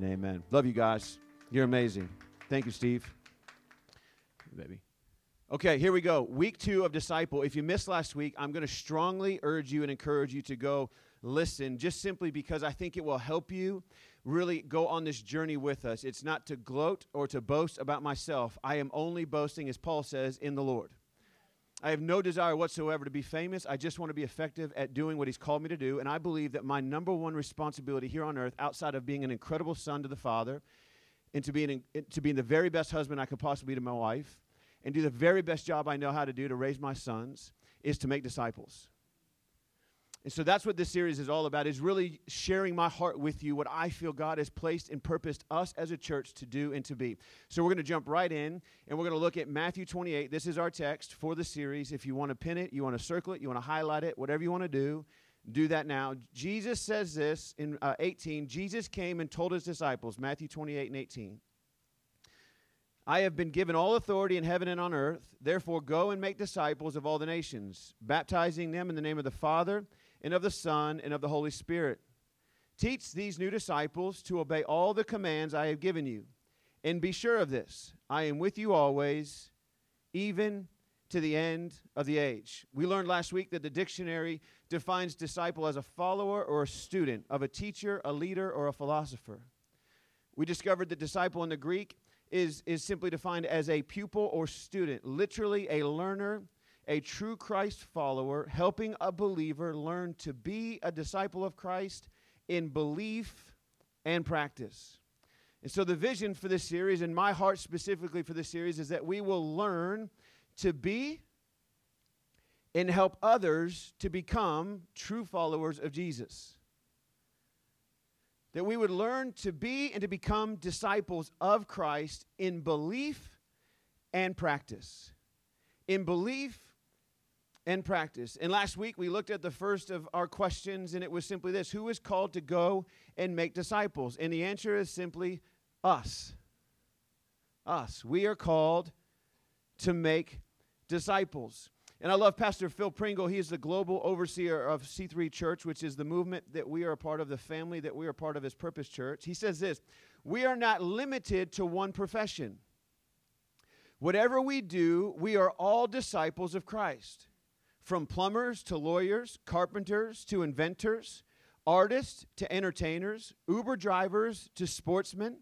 Amen and amen. Love you guys. You're amazing. Thank you, Steve. Baby. Okay, here we go. Week two of Disciple. If you missed last week, I'm going to strongly urge you and encourage you to go listen, just simply because I think it will help you really go on this journey with us. It's not to gloat or to boast about myself. I am only boasting, as Paul says, in the Lord. I have no desire whatsoever to be famous. I just want to be effective at doing what He's called me to do. And I believe that my number one responsibility here on earth, outside of being an incredible son to the Father, and to being, to being the very best husband I could possibly be to my wife, and do the very best job I know how to do to raise my sons, is to make disciples. And so that's what this series is all about is really sharing my heart with you what I feel God has placed and purposed us as a church to do and to be. So we're going to jump right in and we're going to look at Matthew 28. This is our text for the series. If you want to pin it, you want to circle it, you want to highlight it, whatever you want to do, do that now. Jesus says this in uh, 18. Jesus came and told his disciples, Matthew 28 and 18. I have been given all authority in heaven and on earth. Therefore, go and make disciples of all the nations, baptizing them in the name of the Father and of the Son, and of the Holy Spirit. Teach these new disciples to obey all the commands I have given you. And be sure of this I am with you always, even to the end of the age. We learned last week that the dictionary defines disciple as a follower or a student of a teacher, a leader, or a philosopher. We discovered that disciple in the Greek is, is simply defined as a pupil or student, literally a learner a true Christ follower, helping a believer learn to be a disciple of Christ in belief and practice. And so, the vision for this series, and my heart specifically for this series, is that we will learn to be and help others to become true followers of Jesus. That we would learn to be and to become disciples of Christ in belief and practice. In belief and practice. And last week we looked at the first of our questions, and it was simply this Who is called to go and make disciples? And the answer is simply us. Us. We are called to make disciples. And I love Pastor Phil Pringle. He is the global overseer of C3 Church, which is the movement that we are a part of, the family that we are part of as Purpose Church. He says this We are not limited to one profession. Whatever we do, we are all disciples of Christ. From plumbers to lawyers, carpenters to inventors, artists to entertainers, Uber drivers to sportsmen,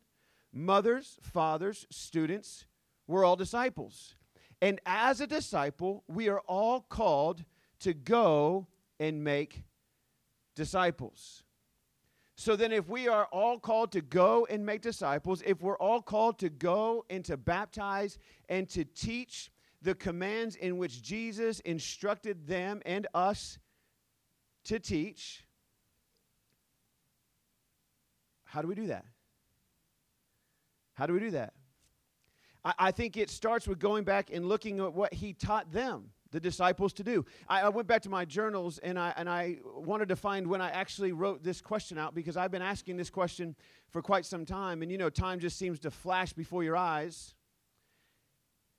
mothers, fathers, students, we're all disciples. And as a disciple, we are all called to go and make disciples. So then, if we are all called to go and make disciples, if we're all called to go and to baptize and to teach the commands in which Jesus instructed them and us to teach. How do we do that? How do we do that? I, I, think it starts with going back and looking at what he taught them, the disciples, to do. I, I went back to my journals and I, and I wanted to find when I actually wrote this question out because I've been asking this question for quite some time. And you know, time just seems to flash before your eyes.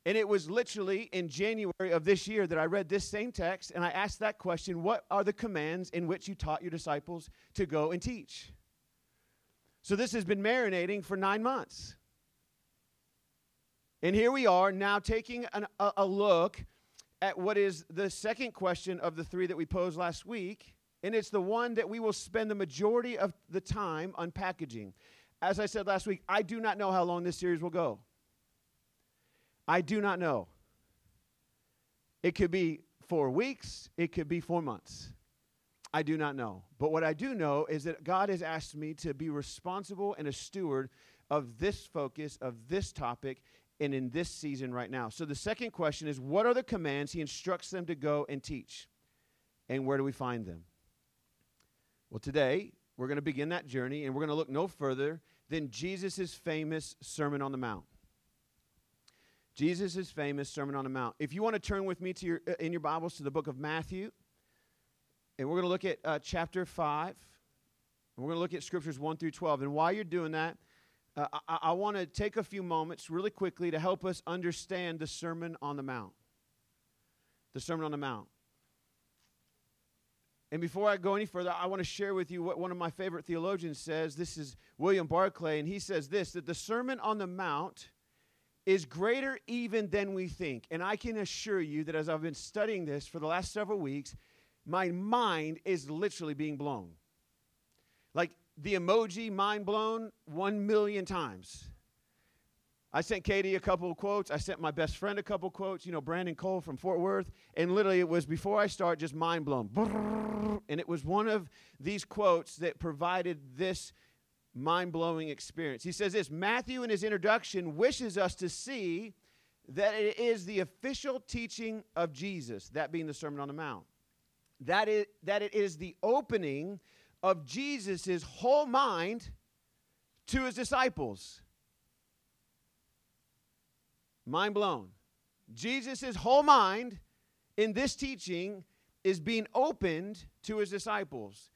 And it was literally in January of this year that I read this same text and I asked that question What are the commands in which you taught your disciples to go and teach? So this has been marinating for nine months. And here we are now taking an, a, a look at what is the second question of the three that we posed last week. And it's the one that we will spend the majority of the time unpackaging. As I said last week, I do not know how long this series will go. I do not know. It could be four weeks, it could be four months. I do not know. But what I do know is that God has asked me to be responsible and a steward of this focus, of this topic, and in this season right now. So the second question is what are the commands He instructs them to go and teach? And where do we find them? Well, today we're going to begin that journey, and we're going to look no further than Jesus' famous Sermon on the Mount. Jesus' famous Sermon on the Mount. If you want to turn with me to your, uh, in your Bibles to the book of Matthew, and we're going to look at uh, chapter 5, and we're going to look at scriptures 1 through 12. And while you're doing that, uh, I, I want to take a few moments really quickly to help us understand the Sermon on the Mount. The Sermon on the Mount. And before I go any further, I want to share with you what one of my favorite theologians says. This is William Barclay, and he says this that the Sermon on the Mount is greater even than we think. And I can assure you that as I've been studying this for the last several weeks, my mind is literally being blown. Like the emoji mind blown one million times. I sent Katie a couple of quotes. I sent my best friend a couple of quotes, you know, Brandon Cole from Fort Worth. And literally, it was before I start, just mind blown. And it was one of these quotes that provided this mind blowing experience. He says this Matthew, in his introduction, wishes us to see that it is the official teaching of Jesus, that being the Sermon on the Mount. That it, that it is the opening of Jesus' whole mind to his disciples. Mind blown. Jesus' whole mind in this teaching is being opened to his disciples.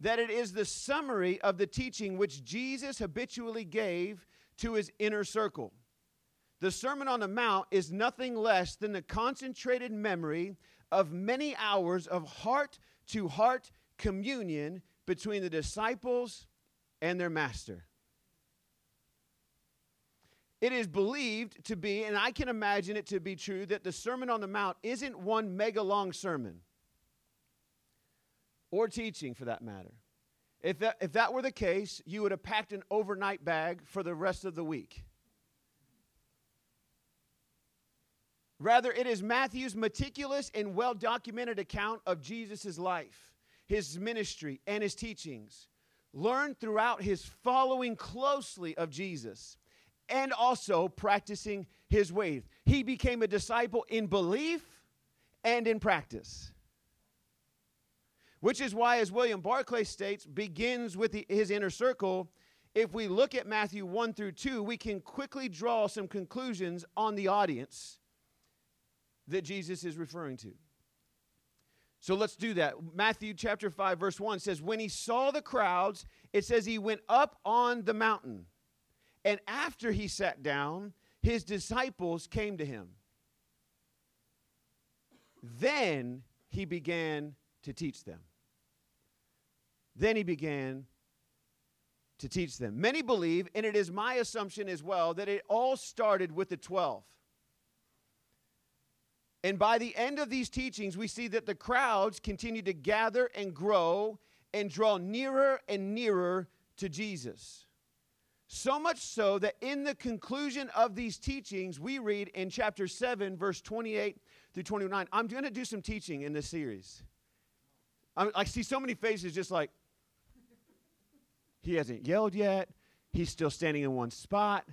That it is the summary of the teaching which Jesus habitually gave to his inner circle. The Sermon on the Mount is nothing less than the concentrated memory of many hours of heart to heart communion between the disciples and their master. It is believed to be, and I can imagine it to be true, that the Sermon on the Mount isn't one mega long sermon or teaching for that matter. If that, if that were the case, you would have packed an overnight bag for the rest of the week. Rather, it is Matthew's meticulous and well documented account of Jesus' life, his ministry, and his teachings, learned throughout his following closely of Jesus and also practicing his ways. He became a disciple in belief and in practice. Which is why, as William Barclay states, begins with the, his inner circle. If we look at Matthew 1 through 2, we can quickly draw some conclusions on the audience that Jesus is referring to. So let's do that. Matthew chapter 5, verse 1 says, When he saw the crowds, it says he went up on the mountain. And after he sat down, his disciples came to him. Then he began to teach them. Then he began to teach them. Many believe, and it is my assumption as well, that it all started with the 12. And by the end of these teachings, we see that the crowds continue to gather and grow and draw nearer and nearer to Jesus. So much so that in the conclusion of these teachings, we read in chapter 7, verse 28 through 29. I'm going to do some teaching in this series. I'm, I see so many faces just like, he hasn't yelled yet. He's still standing in one spot.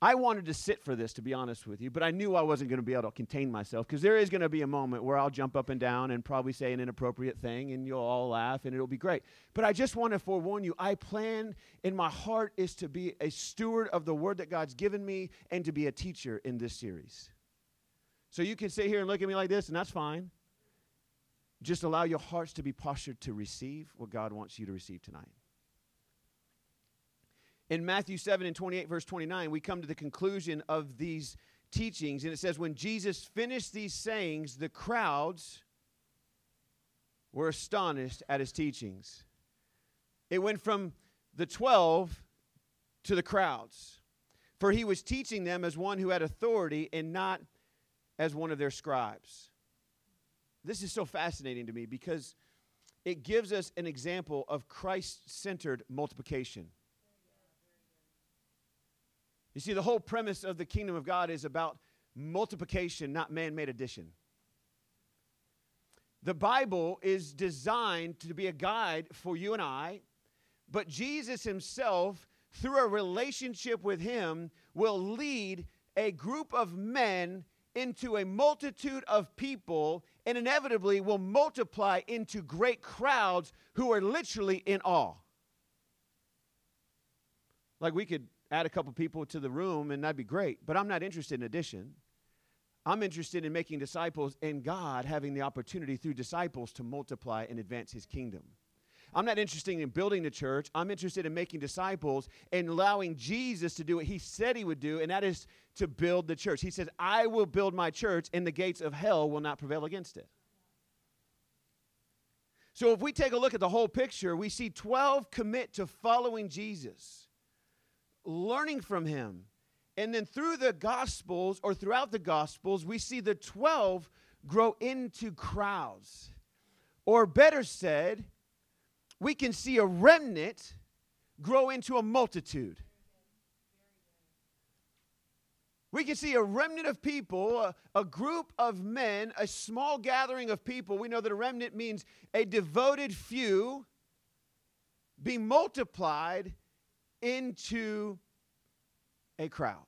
I wanted to sit for this, to be honest with you, but I knew I wasn't going to be able to contain myself because there is going to be a moment where I'll jump up and down and probably say an inappropriate thing and you'll all laugh and it'll be great. But I just want to forewarn you I plan in my heart is to be a steward of the word that God's given me and to be a teacher in this series. So you can sit here and look at me like this, and that's fine. Just allow your hearts to be postured to receive what God wants you to receive tonight. In Matthew 7 and 28, verse 29, we come to the conclusion of these teachings, and it says, When Jesus finished these sayings, the crowds were astonished at his teachings. It went from the 12 to the crowds, for he was teaching them as one who had authority and not as one of their scribes. This is so fascinating to me because it gives us an example of Christ centered multiplication. You see, the whole premise of the kingdom of God is about multiplication, not man made addition. The Bible is designed to be a guide for you and I, but Jesus himself, through a relationship with him, will lead a group of men into a multitude of people and inevitably will multiply into great crowds who are literally in awe. Like we could add a couple people to the room, and that'd be great. But I'm not interested in addition. I'm interested in making disciples and God having the opportunity through disciples to multiply and advance his kingdom. I'm not interested in building the church. I'm interested in making disciples and allowing Jesus to do what he said he would do, and that is to build the church. He says, I will build my church, and the gates of hell will not prevail against it. So if we take a look at the whole picture, we see 12 commit to following Jesus, learning from him. And then through the Gospels or throughout the Gospels, we see the 12 grow into crowds. Or better said, we can see a remnant grow into a multitude. We can see a remnant of people, a, a, group of men, a small gathering of people. We know that a remnant means a devoted few be multiplied into a crowd.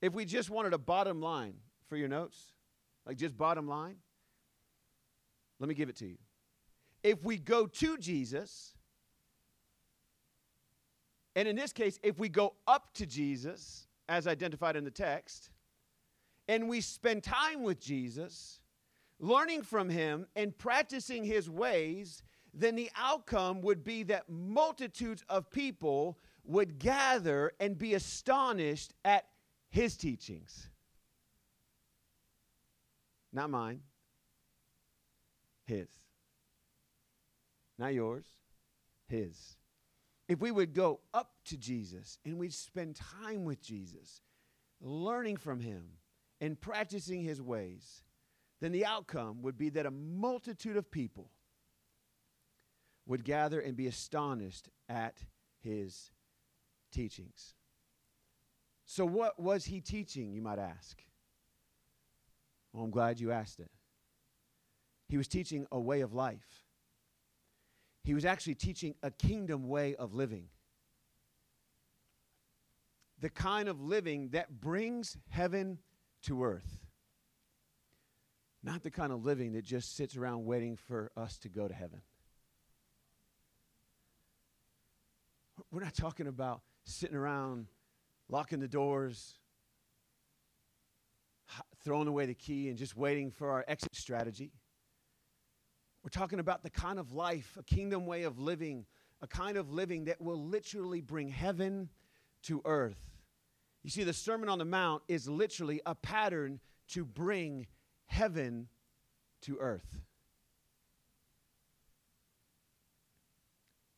If we just wanted a bottom line for your notes, like just bottom line, let me give it to you. If we go to Jesus, and in this case, if we go up to Jesus, as identified in the text, and we spend time with Jesus, learning from him and practicing his ways, then the outcome would be that multitudes of people would gather and be astonished at his teachings. Not mine, his. Not yours, his if we would go up to Jesus and we'd spend time with Jesus, learning from him and practicing his ways, then the outcome would be that a multitude of people would gather and be astonished at his teachings. So, what was he teaching, you might ask? Well, I'm glad you asked it. He was teaching a way of life he was actually teaching a kingdom way of living. The kind of living that brings heaven to earth. Not the kind of living that just sits around waiting for us to go to heaven. We're not talking about sitting around locking the doors, throwing away the key, and just waiting for our exit strategy. We're talking about the kind of life, a kingdom way of living, a kind of living that will literally bring heaven to earth. You see, the Sermon on the Mount is literally a pattern to bring heaven to earth.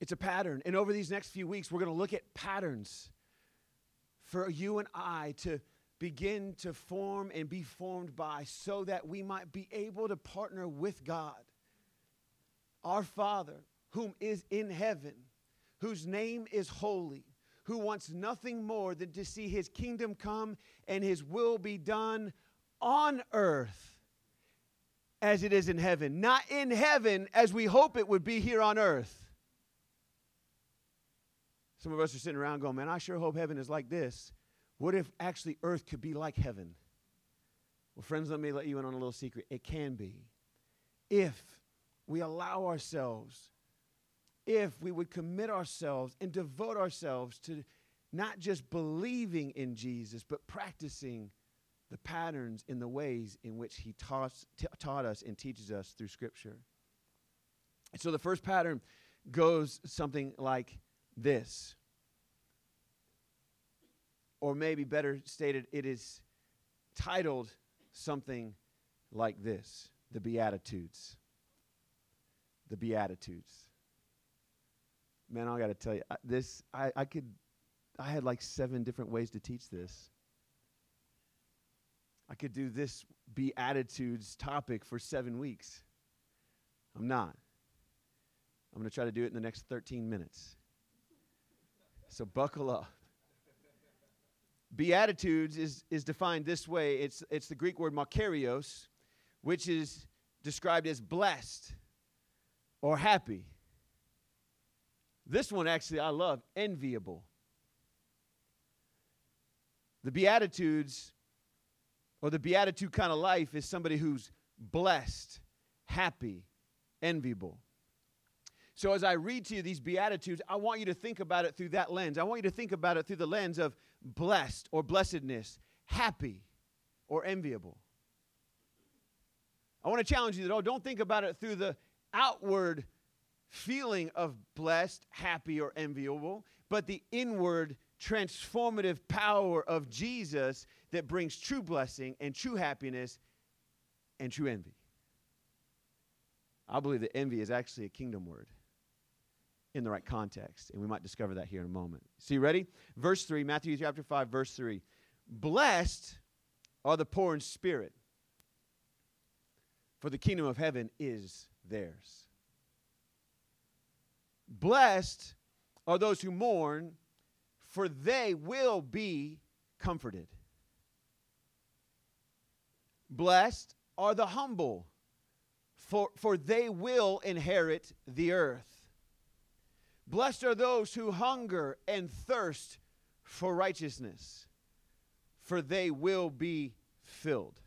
It's a pattern. And over these next few weeks, we're going to look at patterns for you and I to begin to form and be formed by so that we might be able to partner with God our Father, whom is in heaven, whose name is holy, who wants nothing more than to see his kingdom come and his will be done on earth as it is in heaven. Not in heaven as we hope it would be here on earth. Some of us are sitting around going, man, I sure hope heaven is like this. What if actually earth could be like heaven? Well, friends, let me let you in on a little secret. It can be. If we allow ourselves, if we would commit ourselves and devote ourselves to not just believing in Jesus, but practicing the patterns in the ways in which he taught, t- taught us and teaches us through Scripture. And so the first pattern goes something like this. Or maybe better stated, it is titled something like this the Beatitudes the Beatitudes. Man, I got to tell you, this, I, I could, I had like seven different ways to teach this. I could do this Beatitudes topic for seven weeks. I'm not. I'm going to try to do it in the next 13 minutes. So buckle up. Beatitudes is, is defined this way it's, it's the Greek word makarios, which is described as blessed or happy. This one actually I love enviable. The Beatitudes or the Beatitude kind of life is somebody who's blessed, happy, enviable. So, as I read to you these Beatitudes, I want you to think about it through that lens. I want you to think about it through the lens of blessed or blessedness, happy or enviable. I want to challenge you that, oh, don't think about it through the outward feeling of blessed, happy, or enviable, but the inward transformative power of Jesus that brings true blessing and true happiness and true envy. I believe that envy is actually a kingdom word in the right context, and we might discover that here in a moment. So, you ready? Verse 3, Matthew chapter 5, verse 3. Blessed are the poor in spirit, for the kingdom of heaven is theirs. Blessed are those who mourn, for they will be comforted. Blessed are the humble, for, for they will inherit the earth. Blessed are those who hunger and thirst for righteousness, for they will be filled.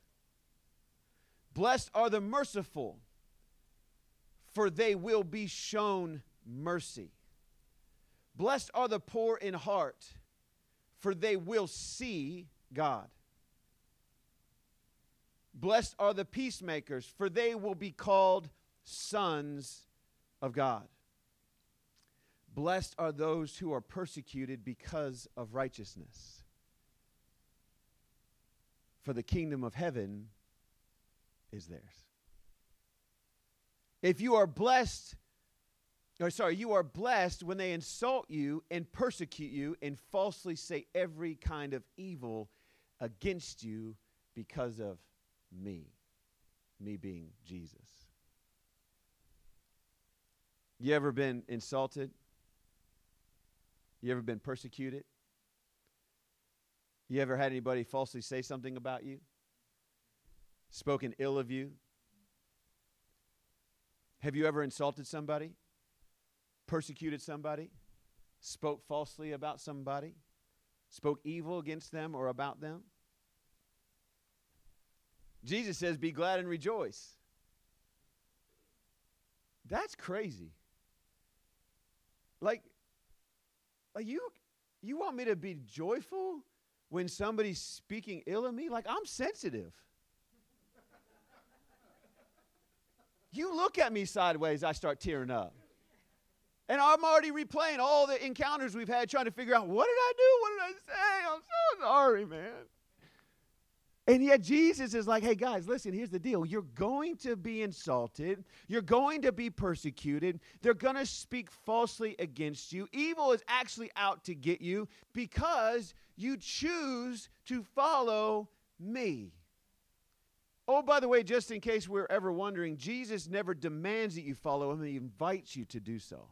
Blessed are the merciful, for they will be shown mercy. Blessed are the poor in heart, for they will see God. Blessed are the peacemakers, for they will be called sons of God. Blessed are those who are persecuted because of righteousness, for the kingdom of heaven is theirs. If you are blessed, or sorry, you are blessed when they insult you and persecute you and falsely say every kind of evil against you because of me. Me being Jesus. You ever been insulted? You ever been persecuted? You ever had anybody falsely say something about you? Spoken ill of you? Have you ever insulted somebody? Persecuted somebody? Spoke falsely about somebody? Spoke evil against them or about them? Jesus says, Be glad and rejoice. That's crazy. Like, like you, you want me to be joyful when somebody's speaking ill of me? Like, I'm sensitive. You look at me sideways, I start tearing up. And I'm already replaying all the encounters we've had trying to figure out what did I do? What did I say? I'm so sorry, man. And yet Jesus is like, hey guys, listen, here's the deal. You're going to be insulted. You're going to be persecuted. They're going to speak falsely against you. Evil is actually out to get you because you choose to follow me. Oh, by the way, just in case we're ever wondering, Jesus never demands that you follow him, he invites you to do so.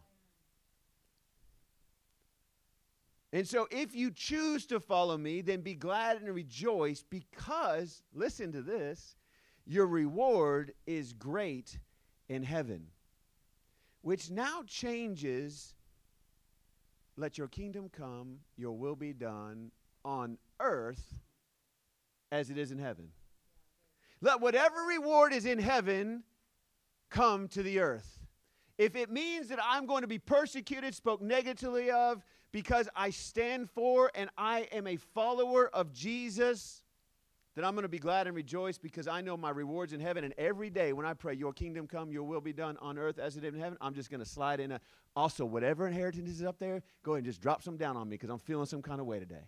And so, if you choose to follow me, then be glad and rejoice because, listen to this, your reward is great in heaven. Which now changes let your kingdom come, your will be done on earth as it is in heaven. Let whatever reward is in heaven come to the earth. If it means that I'm going to be persecuted, spoke negatively of, because I stand for and I am a follower of Jesus, then I'm going to be glad and rejoice because I know my rewards in heaven. And every day when I pray, Your kingdom come, Your will be done on earth as it is in heaven, I'm just going to slide in. A, also, whatever inheritance is up there, go ahead and just drop some down on me because I'm feeling some kind of way today.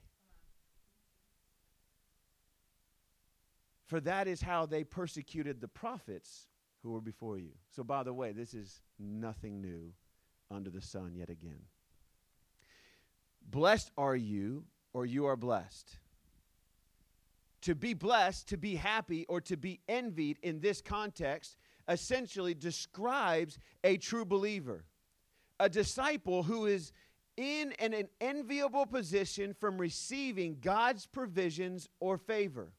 For that is how they persecuted the prophets who were before you. So, by the way, this is nothing new under the sun yet again. Blessed are you, or you are blessed. To be blessed, to be happy, or to be envied in this context essentially describes a true believer, a disciple who is in an, enviable position from receiving God's provisions or favor,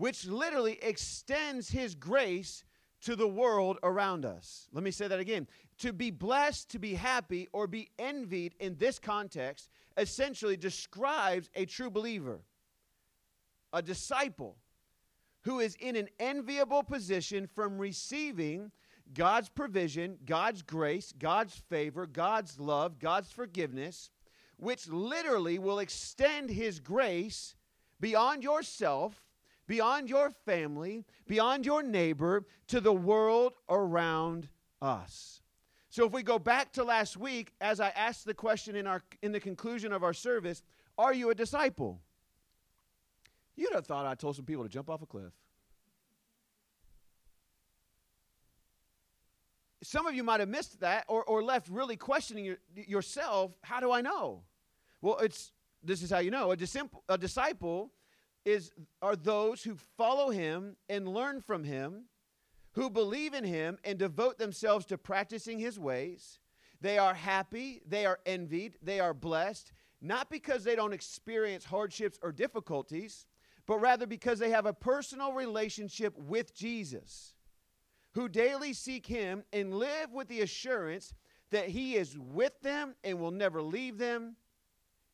which literally extends his grace to the world around us. Let me say that again. To be blessed, to be happy, or be envied in this context essentially describes a true believer, a disciple who is in an enviable position from receiving God's provision, God's grace, God's favor, God's love, God's forgiveness, which literally will extend His grace beyond yourself beyond your family, beyond your neighbor, to the world around us. So if we go back to last week, as I asked the question in, our, in the conclusion of our service, are you a disciple? You'd have thought I told some people to jump off a cliff. some of you might have missed that or, or left really questioning your, yourself how do I know? Well, it's this is how you know. A, disciple, a disciple is are those who follow him and learn from him, who believe in him and devote themselves to practicing his ways. They are happy, they are envied, they are blessed, not because they don't experience hardships or difficulties, but rather because they have a personal relationship with Jesus, who daily seek him and live with the assurance that he is with them and will never leave them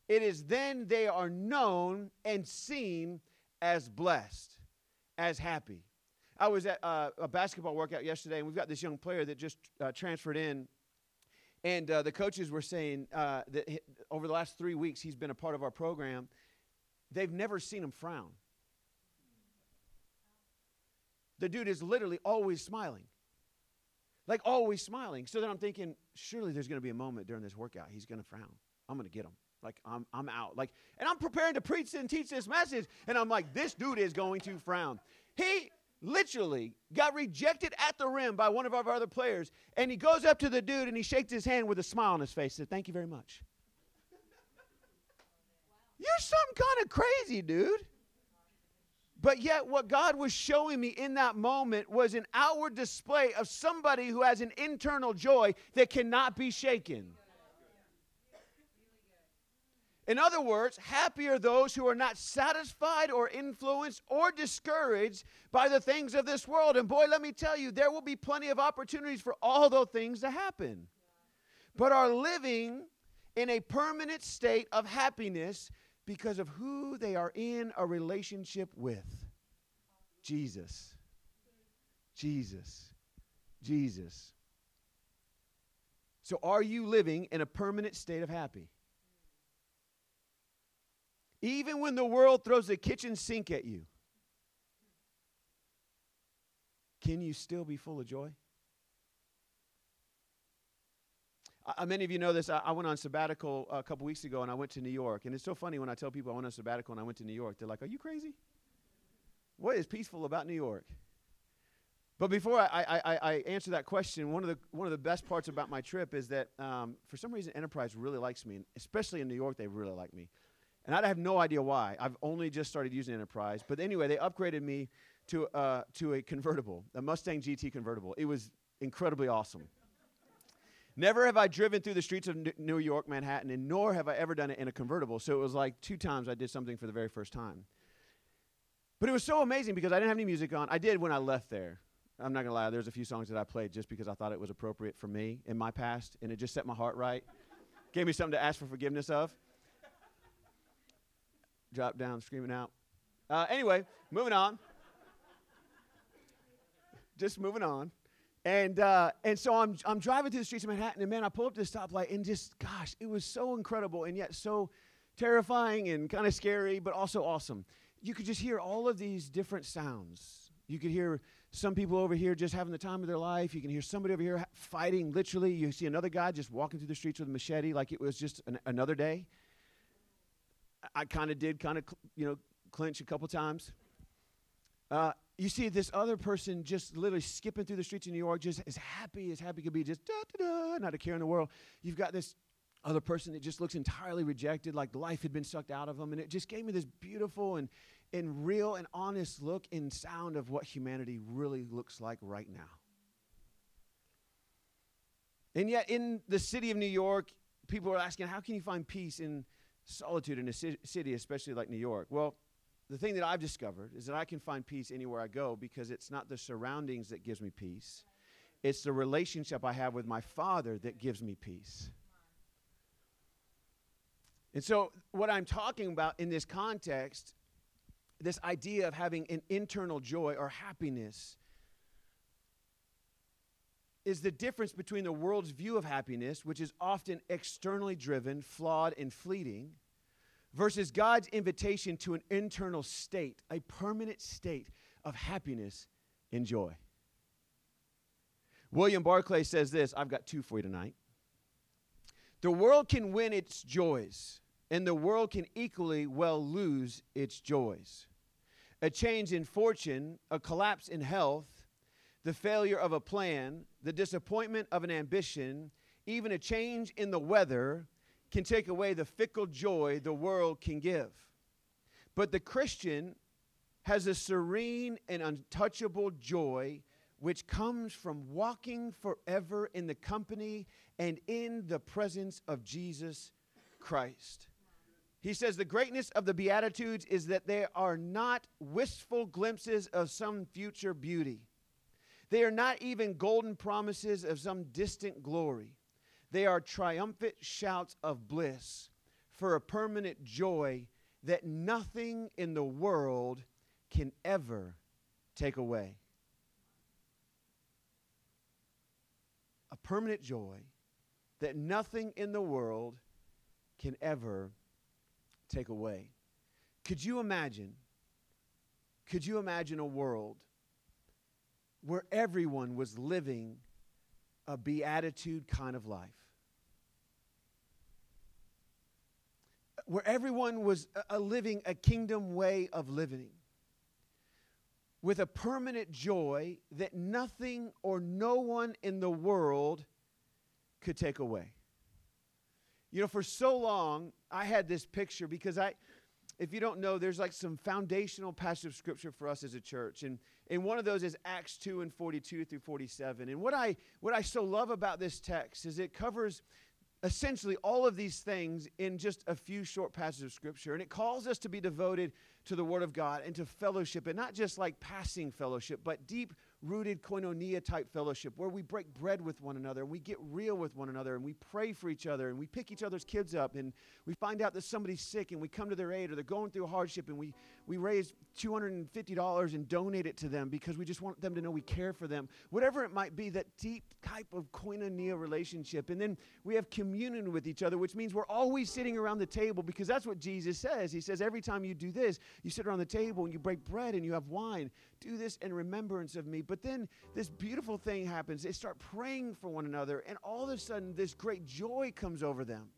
it is then they are known and seen as blessed, as happy. I was at uh, a basketball workout yesterday, and we've got this young player that just uh, transferred in. And uh, the coaches were saying uh, that over the last three weeks, he's been a part of our program. They've never seen him frown. The dude is literally always smiling. Like always smiling. So then I'm thinking, surely there's going to be a moment during this workout he's going to frown. I'm going to get him. Like I'm, I'm out. Like, and I'm preparing to preach and teach this message, and I'm like, this dude is going to frown. He literally got rejected at the rim by one of our other players, and he goes up to the dude and he shakes his hand with a smile on his face. Said, "Thank you very much." You're some kind of crazy, dude. But yet, what God was showing me in that moment was an outward display of somebody who has an internal joy that cannot be shaken. In other words, happy are those who are not satisfied or influenced or discouraged by the things of this world. And boy, let me tell you, there will be plenty of opportunities for all those things to happen. But are living in a permanent state of happiness because of who they are in a relationship with Jesus. Jesus. Jesus. So, are you living in a permanent state of happy? Even when the world throws a kitchen sink at you, can you still be full of joy? Uh, many of you know this. I, I, went on sabbatical a couple weeks ago and I went to New York. And it's so funny when I tell people I went on sabbatical and I went to New York. They're like, Are you crazy? What is peaceful about New York? But before I, I, I, answer that question, one of, the, one of the best parts about my trip is that um, for some reason Enterprise really likes me. And especially in New York, they really like me. And I have no idea why. I've only just started using Enterprise. But anyway, they upgraded me to, uh, to a convertible, a Mustang GT convertible. It was incredibly awesome. Never have I driven through the streets of New York, Manhattan, and nor have I ever done it in a convertible. So it was like two times I did something for the very first time. But it was so amazing because I didn't have any music on. I did when I left there. I'm not going to lie, there's a few songs that I played just because I thought it was appropriate for me in my past, and it just set my heart right. Gave me something to ask for forgiveness of drop down, screaming out. Uh, anyway, moving on. just moving on. And, uh, and so I'm, I'm driving through the streets of Manhattan, and man, I pull up to the stoplight, and just, gosh, it was so incredible and yet so terrifying and kind of scary, but also awesome. You could just hear all of these different sounds. You could hear some people over here just having the time of their life. You can hear somebody over here fighting, literally. You see another guy just walking through the streets with a machete like it was just an, another day. I kind of did kind of, you know, clinch a couple times. Uh, you see this other person just literally skipping through the streets of New York, just as happy as happy could be, just da da da, not a care in the world. You've got this other person that just looks entirely rejected, like life had been sucked out of them, and it just gave me this beautiful and and real and honest look and sound of what humanity really looks like right now. And yet, in the city of New York, people are asking, how can you find peace in solitude in a city, especially like New York? Well, the thing that I've discovered is that I can find peace anywhere I go because it's not the surroundings that gives me peace. It's the relationship I have with my Father that gives me peace. And so, what I'm talking about in this context, this idea of having an internal joy or happiness, is the difference between the world's view of happiness, which is often externally driven, flawed, and fleeting, versus God's invitation to an internal state, a permanent state of happiness and joy. William Barclay says this I've got two for you tonight. The world can win its joys, and the world can equally well lose its joys. A change in fortune, a collapse in health, the failure of a plan, the disappointment of an ambition, even a change in the weather can take away the fickle joy the world can give. But the Christian has a serene and untouchable joy which comes from walking forever in the company and in the presence of Jesus Christ. He says the greatness of the Beatitudes is that they are not wistful glimpses of some future beauty. They are not even golden promises of some distant glory. They are triumphant shouts of bliss for a permanent joy that nothing in the world can ever take away. A permanent joy that nothing in the world can ever take away. Could you imagine? Could you imagine a world where everyone was living a beatitude kind of life? Where everyone was a, living a kingdom way of living with a permanent joy that nothing or no one in the world could take away. You know, for so long, I had this picture because I, if you don't know, there's like some foundational passage of scripture for us as a church. And, and one of those is Acts 2 and 42 through 47. And what I, what I so love about this text is it covers essentially all of these things in just a few short passages of scripture. And it calls us to be devoted to the Word of God and to fellowship, and not just like passing fellowship, but deep rooted koinonia type fellowship where we break bread with one another and we get real with one another and we pray for each other and we pick each other's kids up and we find out that somebody's sick and we come to their aid or they're going through hardship and we, we raise $250 and donate it to them because we just want them to know we care for them. Whatever it might be, that deep type of koinonia relationship. And then we have communion with each other, which means we're always sitting around the table because that's what Jesus says. He says, every time you do this, you sit around the table and you break bread and you have wine. Do this in remembrance of me. But then this beautiful thing happens. They start praying for one another, and all of a sudden, this great joy comes over them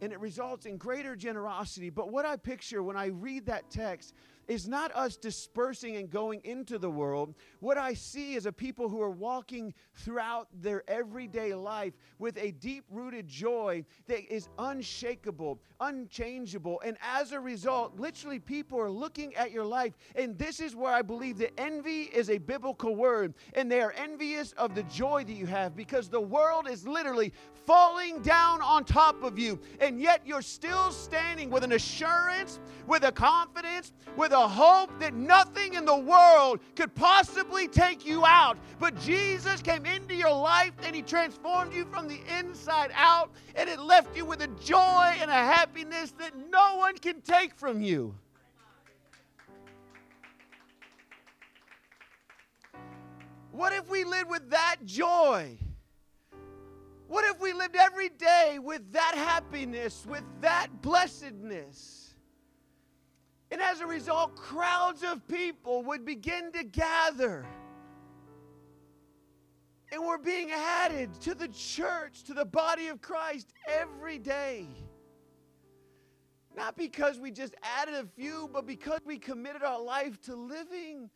and it results in greater generosity. But what I picture when I read that text is not us dispersing and going into the world. What I see is a people who are walking throughout their everyday life with a deep rooted joy that is unshakable, unchangeable. And as a result, literally, people are looking at your life. And this is where I believe that envy is a biblical word. And they are envious of the joy that you have because the world is literally falling down on top of you. And yet you're still standing with an assurance, with a confidence, with a the hope that nothing in the world could possibly take you out. But Jesus came into your life and He transformed you from the inside out, and it left you with a joy and a happiness that no one can take from you. What if we lived with that joy? What if we lived every day with that happiness, with that blessedness? And as a result, crowds of people would begin to gather. And we're being added to the church, to the body of Christ every day. Not because we just added a few, but because we committed our life to living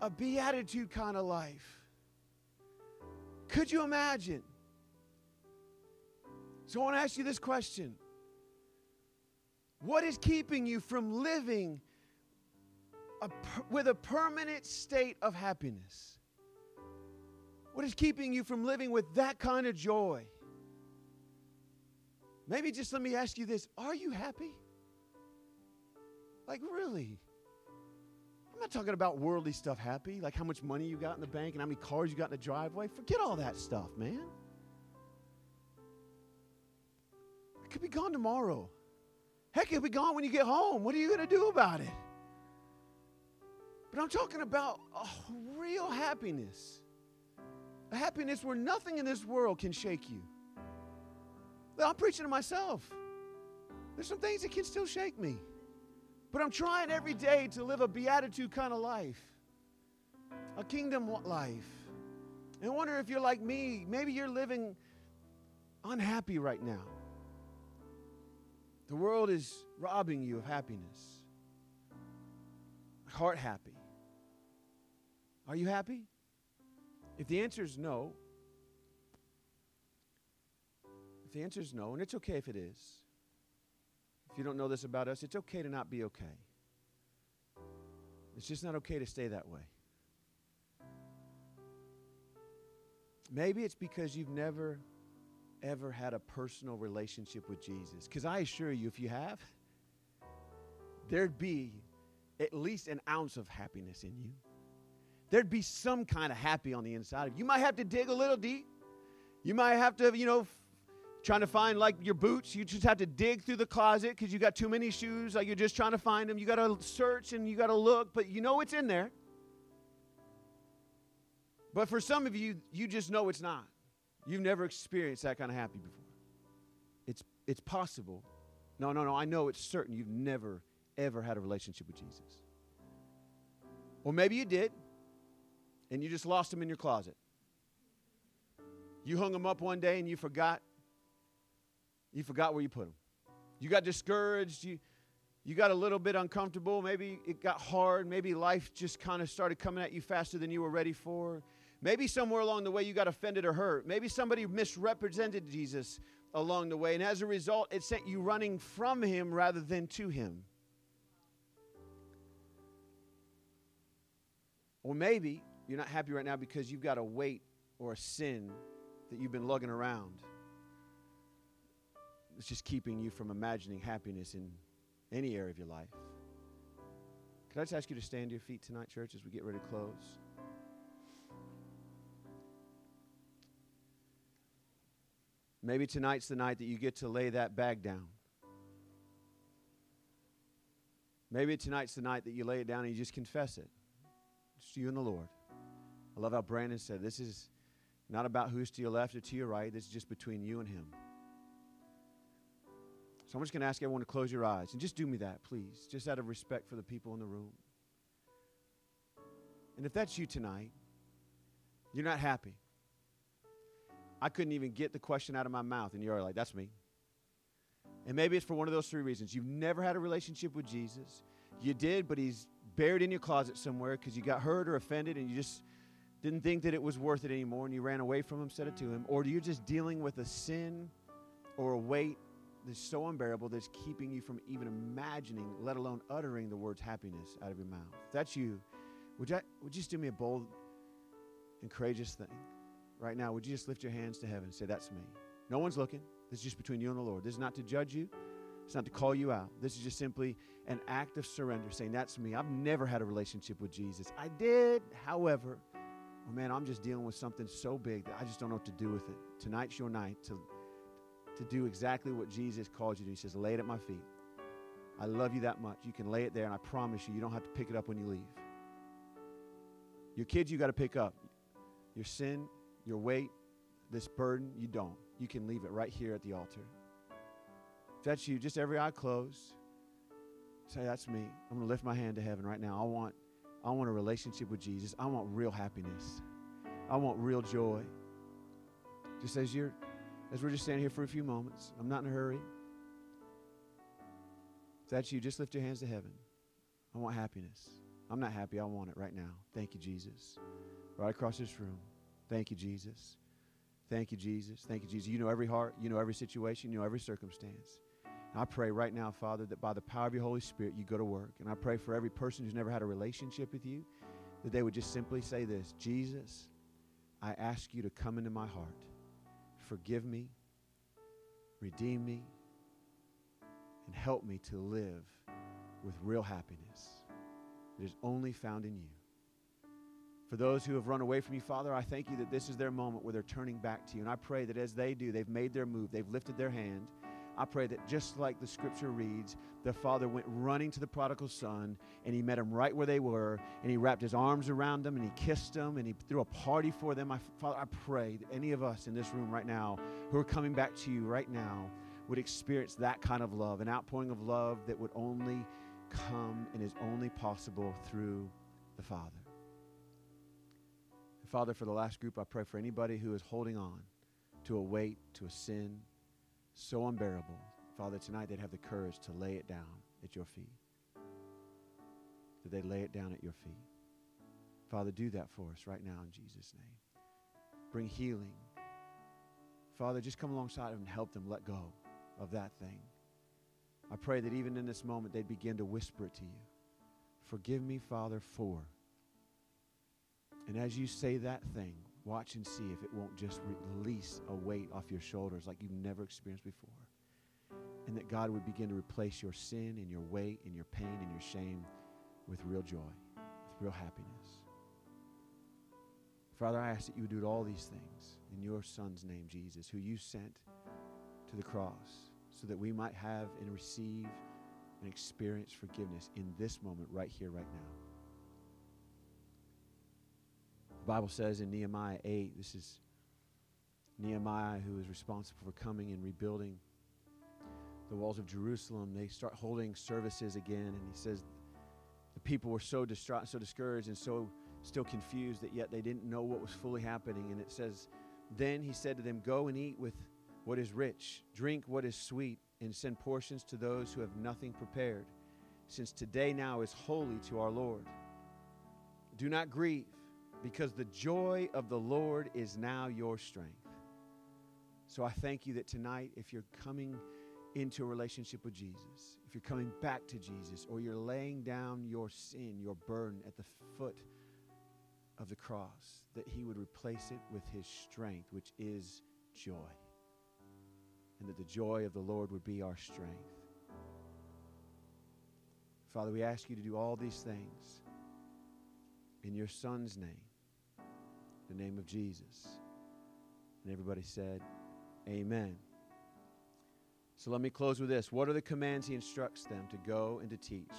a beatitude kind of life. Could you imagine? So I want to ask you this question what is keeping you from living a, with a permanent state of happiness? What is keeping you from living with that kind of joy? Maybe just let me ask you this Are you happy? Like, really? I'm not talking about worldly stuff happy, like how much money you got in the bank and how many cars you got in the driveway. Forget all that stuff, man. It could be gone tomorrow. Heck, it'll be gone when you get home. What are you going to do about it? But I'm talking about a real happiness. A happiness where nothing in this world can shake you. I'm preaching to myself. There's some things that can still shake me. But I'm trying every day to live a beatitude kind of life, a kingdom life. And I wonder if you're like me. Maybe you're living unhappy right now. The world is robbing you of happiness. Heart happy. Are you happy? If the answer is no, if the answer is no, and it's okay if it is, if you don't know this about us, it's okay to not be okay. It's just not okay to stay that way. Maybe it's because you've never, ever had a personal relationship with Jesus. Because I assure you, if you have, there'd be at least an ounce of happiness in you. There'd be some kind of happy on the inside of you. You might have to dig a little deep. You might have to, you know, trying to find like your boots. You just have to dig through the closet because you got too many shoes. Like you're just trying to find them. You got to search and you got to look, but you know it's in there. But for some of you, you just know it's not. You've never experienced that kind of happy before. It's, it's possible. No, no, no. I know it's certain you've never, ever had a relationship with Jesus. Or maybe you did, and you just lost him in your closet. You hung him up one day and you forgot. You forgot where you put him. You got discouraged. You, you got a little bit uncomfortable. Maybe it got hard. Maybe life just kind of started coming at you faster than you were ready for. Maybe somewhere along the way you got offended or hurt. Maybe somebody misrepresented Jesus along the way. And as a result, it sent you running from him rather than to him. Or maybe you're not happy right now because you've got a weight or a sin that you've been lugging around. It's just keeping you from imagining happiness in any area of your life. Could I just ask you to stand to your feet tonight, church, as we get ready to close? Maybe tonight's the night that you get to lay that bag down. Maybe tonight's the night that you lay it down and you just confess it. Just you and the Lord. I love how Brandon said this is not about who's to your left or to your right. This is just between you and Him. So I'm just going to ask everyone to close your eyes and just do me that, please, just out of respect for the people in the room. And if that's you tonight, you're not happy. I couldn't even get the question out of my mouth, and you're like, that's me. And maybe it's for one of those three reasons. You've never had a relationship with Jesus. You did, but he's buried in your closet somewhere because you got hurt or offended and you just didn't think that it was worth it anymore and you ran away from him said it to him. Or do you're just dealing with a sin or a weight that's so unbearable that's keeping you from even imagining, let alone uttering the words happiness out of your mouth. If that's you, would you, would you just do me a bold and courageous thing? Right now, would you just lift your hands to heaven and say, That's me? No one's looking. This is just between you and the Lord. This is not to judge you. It's not to call you out. This is just simply an act of surrender, saying, That's me. I've never had a relationship with Jesus. I did, however, oh man, I'm just dealing with something so big that I just don't know what to do with it. Tonight's your night to, to do exactly what Jesus called you to. Do. He says, Lay it at my feet. I love you that much. You can lay it there, and I promise you, you don't have to pick it up when you leave. Your kids, you got to pick up. Your sin, your weight, this burden, you don't. You can leave it right here at the altar. If that's you, just every eye closed. Say, that's me. I'm going to lift my hand to heaven right now. I want, I want a relationship with Jesus. I want real happiness. I want real joy. Just as you're, as we're just standing here for a few moments. I'm not in a hurry. If that's you, just lift your hands to heaven. I want happiness. I'm not happy. I want it right now. Thank you, Jesus. Right across this room. Thank you, Jesus. Thank you, Jesus. Thank you, Jesus. You know every heart, you know every situation, you know every circumstance. And I pray right now, Father, that by the power of your Holy Spirit, you go to work. And I pray for every person who's never had a relationship with you, that they would just simply say this Jesus, I ask you to come into my heart. Forgive me, redeem me, and help me to live with real happiness that is only found in you. For those who have run away from you, Father, I thank you that this is their moment where they're turning back to you. And I pray that as they do, they've made their move, they've lifted their hand. I pray that just like the scripture reads, the father went running to the prodigal son and he met him right where they were and he wrapped his arms around them and he kissed them and he threw a party for them. I, Father, I pray that any of us in this room right now who are coming back to you right now would experience that kind of love, an outpouring of love that would only come and is only possible through the Father. And Father, for the last group, I pray for anybody who is holding on to a weight, to a sin so unbearable. Father, tonight they'd have the courage to lay it down at your feet. That they lay it down at your feet. Father, do that for us right now in Jesus' name. Bring healing. Father, just come alongside them and help them let go of that thing. I pray that even in this moment, they'd begin to whisper it to you. Forgive me, Father, for. And as you say that thing, watch and see if it won't just release a weight off your shoulders like you've never experienced before. And that God would begin to replace your sin and your weight and your pain and your shame with real joy, with real happiness. Father, I ask that you would do all these things in your Son's name, Jesus, who you sent to the cross so that we might have and receive and experience forgiveness in this moment, right here, right now. The Bible says in Nehemiah 8, this is Nehemiah who is responsible for coming and rebuilding the walls of Jerusalem. They start holding services again, and he says the people were so distraught, so discouraged, and so still confused that yet they didn't know what was fully happening. And it says, Then he said to them, Go and eat with what is rich, drink what is sweet, and send portions to those who have nothing prepared, since today now is holy to our Lord. Do not grieve, because the joy of the Lord is now your strength. So I thank you that tonight, if you're coming into a relationship with Jesus, if you're coming back to Jesus, or you're laying down your sin, your burden at the foot of the cross, that He would replace it with His strength, which is joy. And that the joy of the Lord would be our strength. Father, we ask you to do all these things in your Son's name, the name of Jesus. And everybody said, Amen. So let me close with this. What are the commands he instructs them to go and to teach?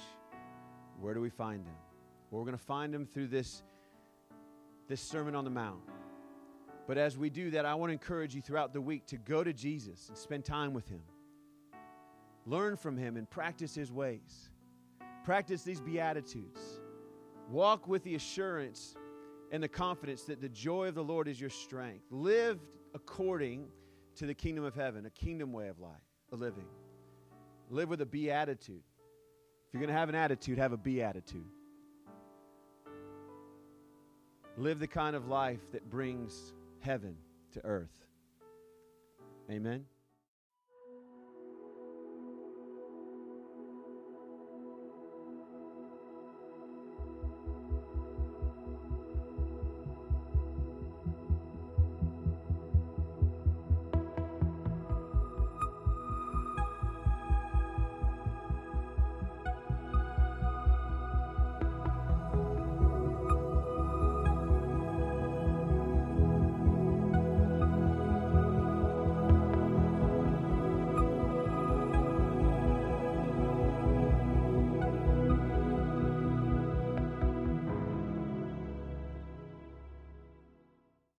Where do we find them? Well, we're going to find them through this this Sermon on the Mount. But as we do that, I want to encourage you throughout the week to go to Jesus and spend time with Him. Learn from Him and practice His ways. Practice these Beatitudes. Walk with the assurance and the confidence that the joy of the Lord is your strength. Live according to the kingdom of heaven, a kingdom way of life, a living. Live with a beatitude. If you're going to have an attitude, have a beatitude. Live the kind of life that brings heaven to earth. Amen.